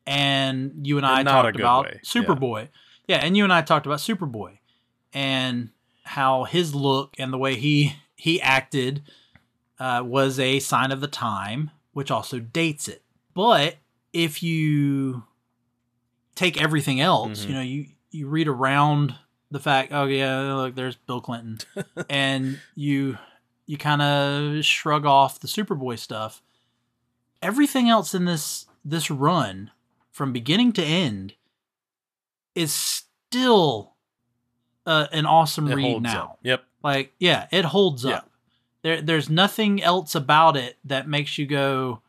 and you and I talked about way, yeah. Superboy. Yeah. and you and I talked about Superboy and how his look and the way he he acted uh, was a sign of the time, which also dates it. But if you take everything else, Mhm. you know, you you read around the fact, oh yeah, look, there's Bill Clinton, and you you kind of shrug off the Superboy stuff. Everything else in this this run, from beginning to end, is still uh, an awesome it read now. up. Yep. Like, yeah, it holds Yeah. up. There, there's nothing else about it that makes you go,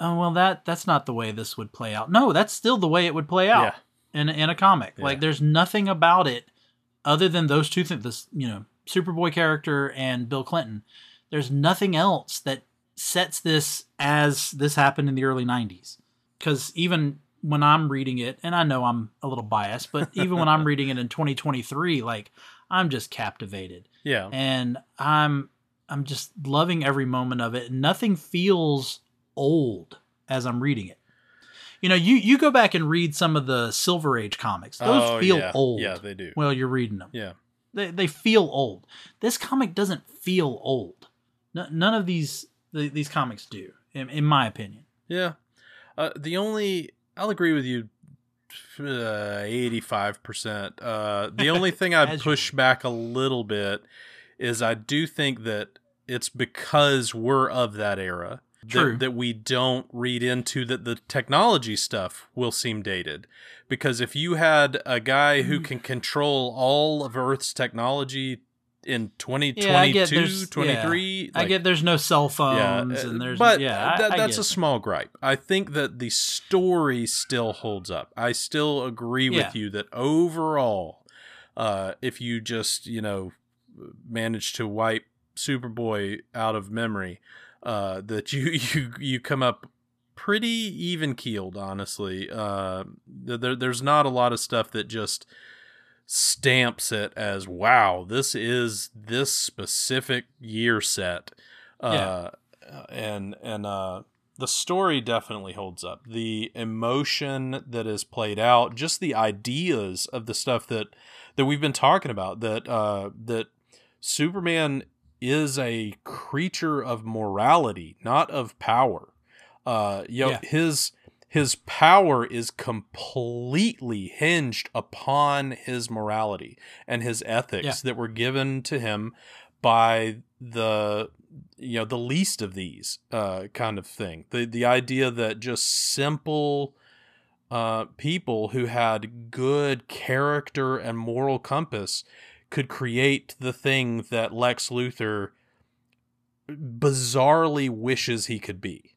"Oh, well, that that's not the way this would play out." No, that's still the way it would play out Yeah. in in a comic. Yeah. Like, there's nothing about it other than those two things. This, you know, Superboy character and Bill Clinton. There's nothing else that sets this as this happened in the early '90s. Because even when I'm reading it, and I know I'm a little biased, but even when I'm reading it in 2023, like I'm just captivated Yeah. and I'm I'm just loving every moment of it. Nothing feels old as I'm reading it. You know, you you go back and read some of the Silver Age comics; those Oh, feel yeah. old. Yeah, they do. Well, you're reading them, Yeah. they they feel old. This comic doesn't feel old. None of these the, these comics do, in, in my opinion. Yeah. Uh, the only I'll agree with you eighty five percent. Uh the only thing I'd push back a little bit is I do think that it's because we're of that era that, that we don't read into that the technology stuff will seem dated. Because if you had a guy who Mm. can control all of Earth's technology in 2022, Yeah, I get there's- 23, I get there's no cell phones uh, and there's but yeah, I- that, I that's a small gripe. I think that the story still holds up. I still agree with Yeah. you that overall, uh, if you just you know manage to wipe Superboy out of memory, uh, that you you you come up pretty even keeled. Honestly, uh, there, there's not a lot of stuff that just stamps it as wow this is this specific year set. Uh and and uh the story definitely holds up. The emotion that is played out just the ideas of the stuff that that we've been talking about that uh that superman is a creature of morality not of power uh you know Yeah. his his power is completely hinged upon his morality and his ethics Yeah. that were given to him by the you know the least of these uh, kind of thing the the idea that just simple uh, people who had good character and moral compass could create the thing that Lex Luthor bizarrely wishes he could be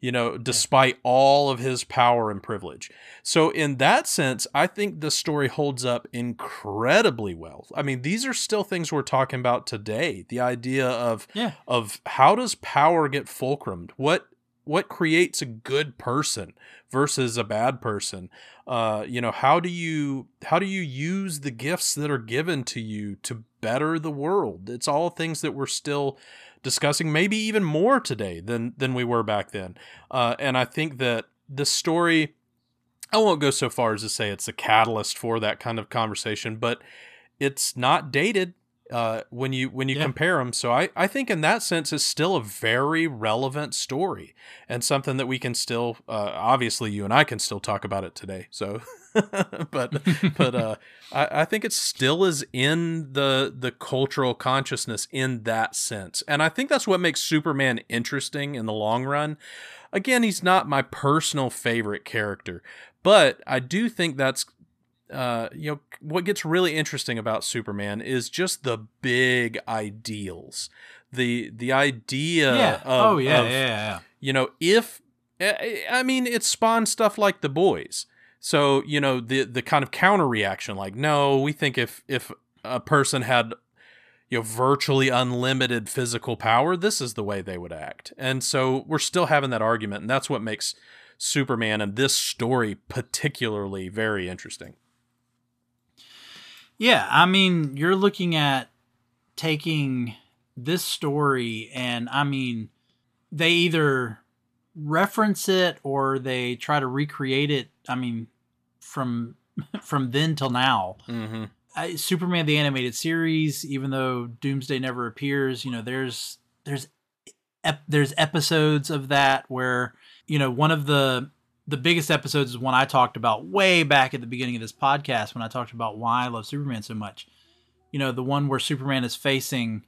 you know, despite all of his power and privilege. So, in that sense, I think the story holds up incredibly well. I mean, these are still things we're talking about today. The idea of Yeah. of how does power get fulcrumed? What what creates a good person versus a bad person? Uh, you know, how do you how do you use the gifts that are given to you to better the world? It's all things that we're still discussing maybe even more today than than we were back then. Uh, and I think that the story, I won't go so far as to say it's a catalyst for that kind of conversation, but it's not dated uh, when you when you Yeah. compare them. So I I think in that sense it's still a very relevant story and something that we can still uh, obviously you and I can still talk about it today. So, but but uh, I, I think it still is in the the cultural consciousness in that sense, and I think that's what makes Superman interesting in the long run. Again, he's not my personal favorite character, but I do think that's uh, you know what gets really interesting about Superman is just the big ideals, the the idea yeah. of oh yeah, of, yeah, yeah. you know if I I mean it spawned stuff like the boys so you know the the kind of counter reaction like no we think if if a person had you know virtually unlimited physical power this is the way they would act and so we're still having that argument and that's what makes superman and this story particularly very interesting Yeah, I mean, you're looking at taking this story and I mean, they either reference it or they try to recreate it. I mean, from from then till now. mm-hmm. I, Superman the animated series, even though Doomsday never appears, you know, there's there's ep- there's episodes of that where you know one of the the biggest episodes is one I talked about way back at the beginning of this podcast when I talked about why I love Superman so much. You know, the one where Superman is facing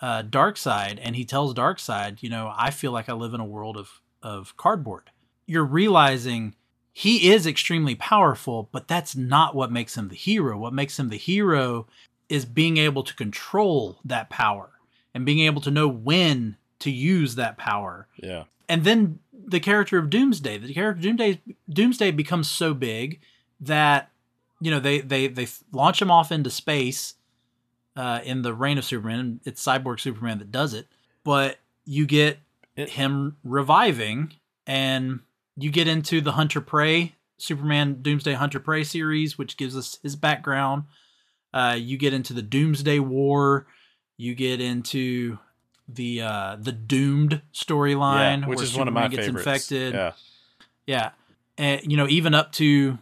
uh, Darkseid and he tells Darkseid, you know, I feel like I live in a world of of cardboard. You're realizing he is extremely powerful, but that's not what makes him the hero. What makes him the hero is being able to control that power and being able to know when to use that power. yeah And then the character of Doomsday, the character Doomsday, Doomsday becomes so big that you know they they they launch him off into space uh, in the Reign of Superman. It's Cyborg Superman that does it, but you get It- him reviving, and you get into the Hunter Prey Superman Doomsday Hunter Prey series, which gives us his background. Uh, you get into the Doomsday War. You get into the uh, the Doomed storyline, yeah, which is one of my Superman gets favorites infected. yeah Yeah, and you know, even up to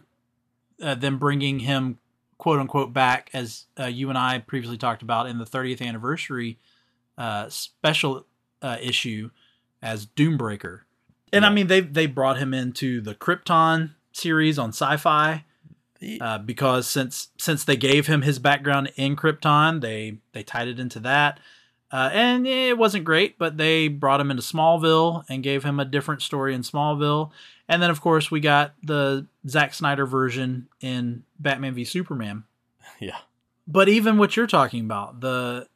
uh, them bringing him quote unquote back, as uh, you and I previously talked about in the 30th anniversary uh, special uh, issue as Doombreaker. And I mean, they they brought him into the Krypton series on Sci-Fi uh, because since since they gave him his background in Krypton, they they tied it into that. Uh, and it wasn't great, but they brought him into Smallville and gave him a different story in Smallville. And then, of course, we got the Zack Snyder version in Batman v Superman. yeah But even what you're talking about, the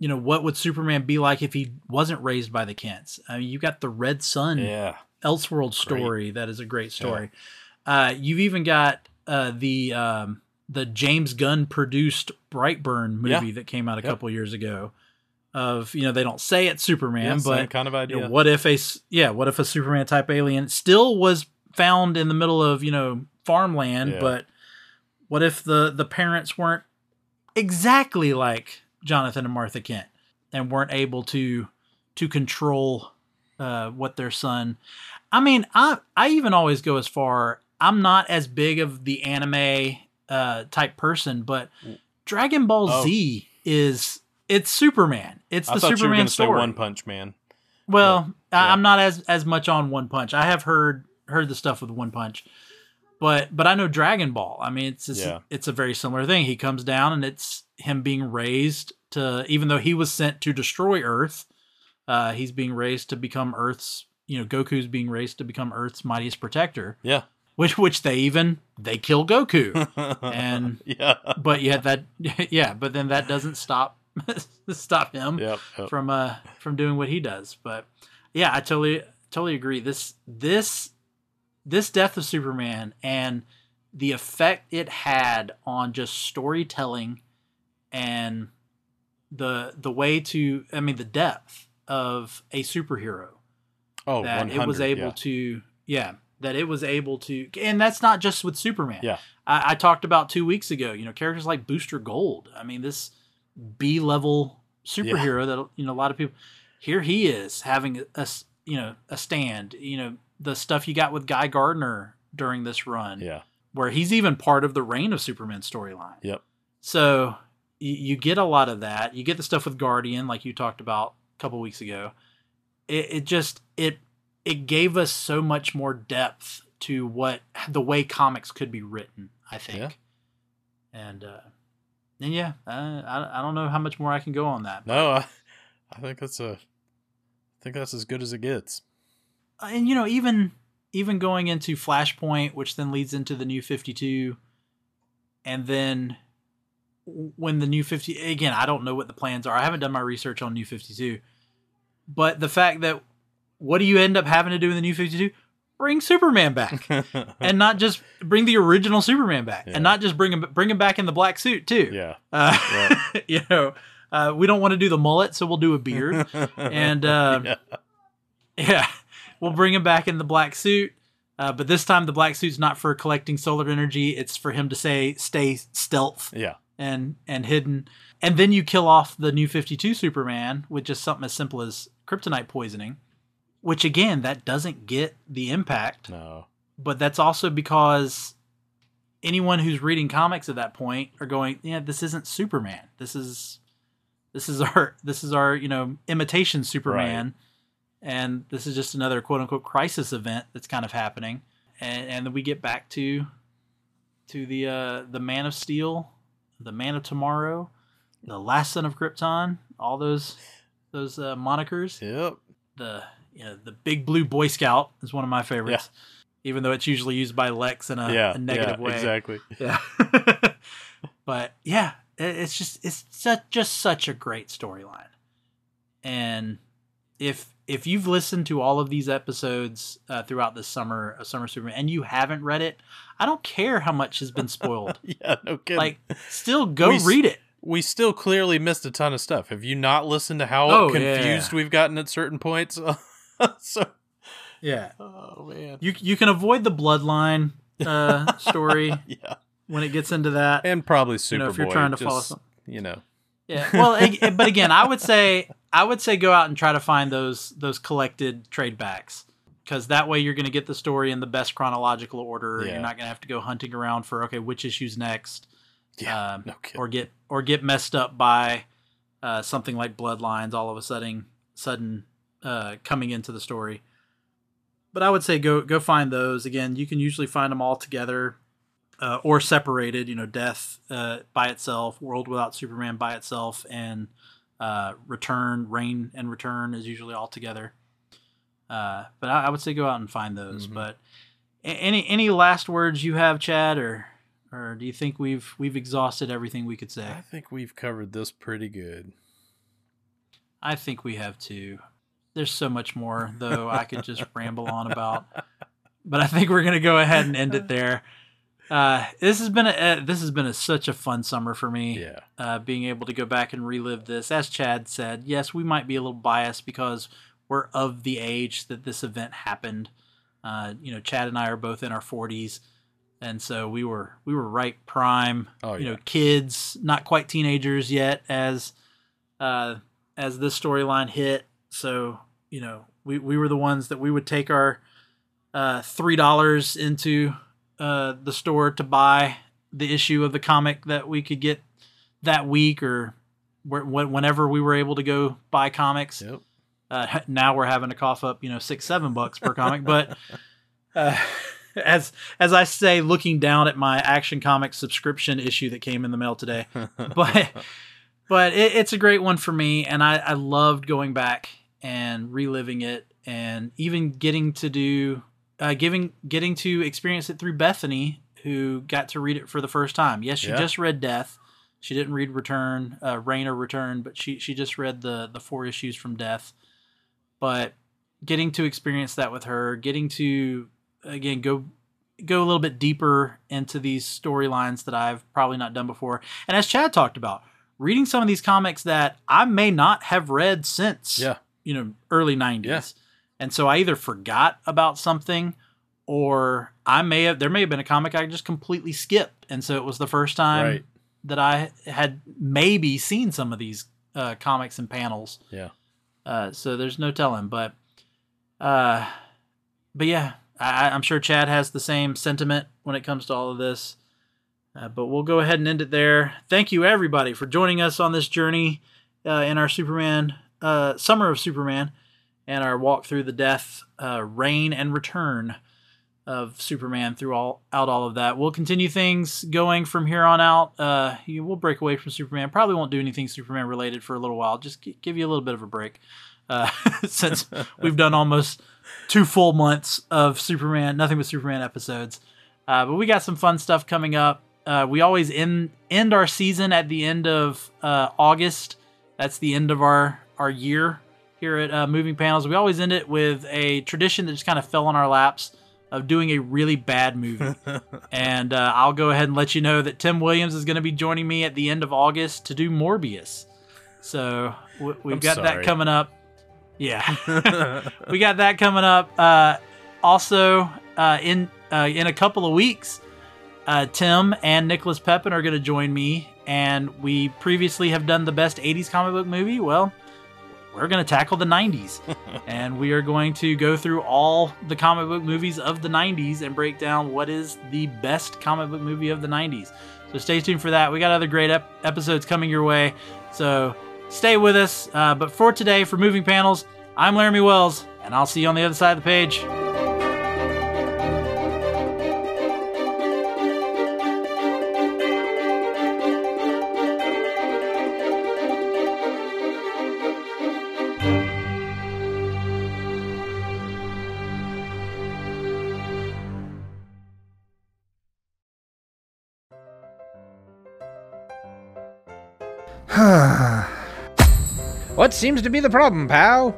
you know, what would Superman be like if he wasn't raised by the Kents? I mean, you got the Red Son yeah Elseworld story that is a great story. Uh, you've even got uh, the um, the James Gunn produced Brightburn movie Yeah. that came out a Yep. couple years ago. Of you know they don't say it's Superman, yeah, but kind of you know, what if a yeah what if a Superman type alien still was found in the middle of you know farmland, Yeah. but what if the the parents weren't exactly like Jonathan and Martha Kent and weren't able to to control uh, what their son. I mean, I I even always go as far. I'm not as big of the anime uh, type person, but Dragon Ball Oh. Z is it's Superman. It's I the thought you were Superman say story. One Punch Man Well, I- yeah. I'm not as as much on One Punch. I have heard heard the stuff with One Punch, but but I know Dragon Ball. I mean, it's just, Yeah. it's a very similar thing. He comes down and it's him being raised to, even though he was sent to destroy Earth, uh, he's being raised to become Earth's. You know, Goku's being raised to become Earth's mightiest protector. Yeah. Which which they even they kill Goku. And- yeah. but yet that yeah, but then that doesn't stop stop him Yep. yep. from uh from doing what he does. But yeah, I totally totally agree. This this this death of Superman and the effect it had on just storytelling and the the way to I mean the depth of a superhero Oh, that it was able yeah. to yeah that it was able to and that's not just with superman Yeah. I, I talked about two weeks ago you know characters like booster gold i mean this b level superhero that you know a lot of people here he is having a, you know a stand you know the stuff you got with guy gardner during this run Yeah. where he's even part of the reign of superman storyline Yep. so you, you get a lot of that. You get the stuff with Guardian, like you talked about a couple weeks ago. It, it just it it gave us so much more depth to what the way comics could be written. I think, Yeah. and uh, and yeah, uh, I I don't know how much more I can go on that. No, I, I think that's a, I think that's as good as it gets. and you know even even going into flashpoint which then leads into the new 52 and then when the new 50 again i don't know what the plans are i haven't done my research on new 52 but the fact that what do you end up having to do in the new 52 bring superman back and not just bring the original superman back Yeah. and not just bring him bring him back in the black suit too yeah. uh, you know uh, we don't want to do the mullet so we'll do a beard and um, Yeah. yeah, we'll bring him back in the black suit. Uh, but this time, the black suit's not for collecting solar energy. It's for him to say, stay stealth yeah. and and hidden. And then you kill off the new 52 Superman with just something as simple as kryptonite poisoning, which again, that doesn't get the impact. No. But that's also because anyone who's reading comics at that point are going, yeah, this isn't Superman. This is this is our this is our you know imitation Superman, and this is just another quote unquote crisis event that's kind of happening, and and then we get back to to the uh, the Man of Steel, the Man of Tomorrow, the Last Son of Krypton, all those those uh, monikers. Yep. The you know the Big Blue Boy Scout is one of my favorites, even though it's usually used by Lex in a, yeah. a negative yeah, way. Exactly. Yeah. but yeah, it, it's just it's such, just such a great storyline. And if if you've listened to all of these episodes uh, throughout the summer of Summer Superman and you haven't read it, I don't care how much has been spoiled. Yeah. No kidding. like, still go We read it. we still clearly missed a ton of stuff. Have you not listened to how Oh, confused yeah. we've gotten at certain points? so, Yeah. oh man. You you can avoid the bloodline uh, story yeah. when it gets into that. And probably Superboy. you know, if you're trying to follow some- You know. Yeah. Well, but again, I would say I would say go out and try to find those those collected trade backs because that way you're going to get the story in the best chronological order. Yeah. You're not going to have to go hunting around for okay, which issue's next, Yeah. Um, no kidding. or get or get messed up by uh, something like Bloodlines all of a sudden sudden uh, coming into the story. But I would say go go find those again. You can usually find them all together uh, or separated. You know, Death uh, by itself, World Without Superman by itself, and uh, Return, Reign, and Return is usually all together. Uh, but I, I would say go out and find those. Mhm. But any any last words you have, Chad, or or do you think we've we've exhausted everything we could say? I think we've covered this pretty good. I think we have too. There's so much more though I could just ramble on about, but I think we're gonna go ahead and end it there. Uh, this has been a uh, this has been a, such a fun summer for me. Yeah. Uh, being able to go back and relive this, as Chad said, yes, we might be a little biased because we're of the age that this event happened. Uh, you know, Chad and I are both in our 40s, and so we were we were right prime Oh you yeah. know kids not quite teenagers yet as uh as this storyline hit so you know we we were the ones that we would take our uh three dollars into uh the store to buy the issue of the comic that we could get that week or wh- wh- whenever we were able to go buy comics Yep. uh, now we're having to cough up you know six seven bucks per comic but uh, as as I say, looking down at my Action Comics subscription issue that came in the mail today, but but it, it's a great one for me, and I, I loved going back and reliving it, and even getting to do uh, giving getting to experience it through Bethany, who got to read it for the first time. Yes, she Yeah. just read Death. She didn't read Return, uh, Reign or Return, but she she just read the the four issues from Death. But getting to experience that with her, getting to again go go a little bit deeper into these storylines that I've probably not done before. And as Chad talked about, reading some of these comics that I may not have read since Yeah. You know early 90s. Yeah. And so I either forgot about something or I may have there may have been a comic I just completely skipped and so it was the first time Right. that I had maybe seen some of these uh, comics and panels. Yeah. Uh, so there's no telling, but uh, but yeah, I, I'm sure Chad has the same sentiment when it comes to all of this. Uh, but we'll go ahead and end it there. Thank you everybody for joining us on this journey uh, in our Superman uh, summer of Superman and our walk through the death, uh, reign, and return of Superman through all out all of that. We'll continue things going from here on out. Uh, you- we'll break away from Superman. Probably won't do anything Superman related for a little while. Just gi- give you a little bit of a break, uh, since we've done almost two full months of Superman, nothing but Superman episodes. Uh, but we got some fun stuff coming up. Uh, we always end end our season at the end of uh, August. That's the end of our our year here at uh, Moving Panels. We always end it with a tradition that just kind of fell on our laps of doing a really bad movie. and uh, I'll go ahead and let you know that Tim Williams is going to be joining me at the end of August to do Morbius. So w- we've I'm got that coming up. Yeah, we got that coming up. Uh, also, uh, in uh, in a couple of weeks, uh, Tim and Nicholas Pepin are going to join me, and we previously have done the best '80s comic book movie. Well, we're going to tackle the '90s, and we are going to go through all the comic book movies of the '90s and break down what is the best comic book movie of the '90s. So stay tuned for that. We got other great ep- episodes coming your way. So stay with us. Uh, but for today, for Moving Panels, I'm Laramy Wells, and I'll see you on the other side of the page. What seems to be the problem, pal?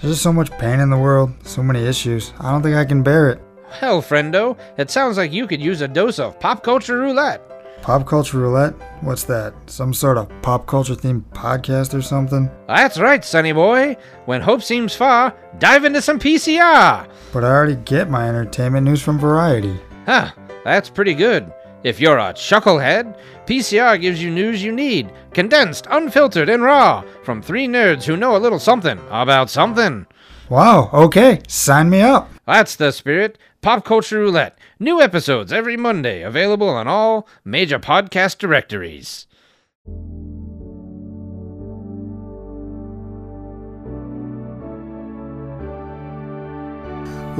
There's just so much pain in the world, so many issues. I don't think I can bear it. Hell, friendo, it sounds like you could use a dose of pop culture roulette. Pop culture roulette? What's that? Some sort of pop culture themed podcast or something? That's right, sonny boy. When hope seems far, dive into some PCR. But I already get my entertainment news from Variety. Huh, that's pretty good. If you're a chucklehead, PCR gives you news you need, condensed, unfiltered, and raw, from three nerds who know a little something about something. Wow, okay, sign me up. That's the spirit. Pop Culture Roulette. New episodes every Monday, available on all major podcast directories.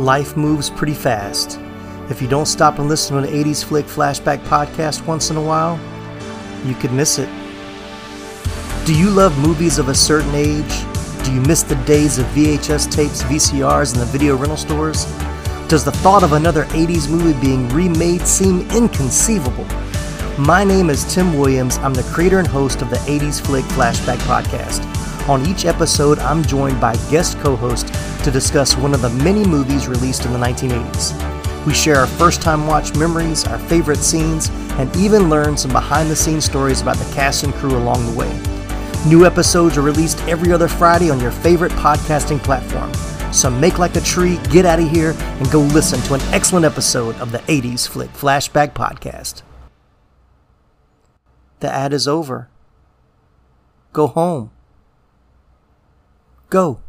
Life moves pretty fast. If you don't stop and listen to an 80s Flick Flashback podcast once in a while, you could miss it. Do you love movies of a certain age? Do you miss the days of VHS tapes, VCRs, and the video rental stores? Does the thought of another 80s movie being remade seem inconceivable? My name is Tim Williams. I'm the creator and host of the 80s Flick Flashback Podcast. On each episode, I'm joined by guest co host to discuss one of the many movies released in the 1980s. We share our first time watch memories, our favorite scenes, and even learn some behind the scenes stories about the cast and crew along the way. New episodes are released every other Friday on your favorite podcasting platform. So make like a tree, get out of here, and go listen to an excellent episode of the 80s Flick Flashback Podcast. The ad is over. Go home. Go.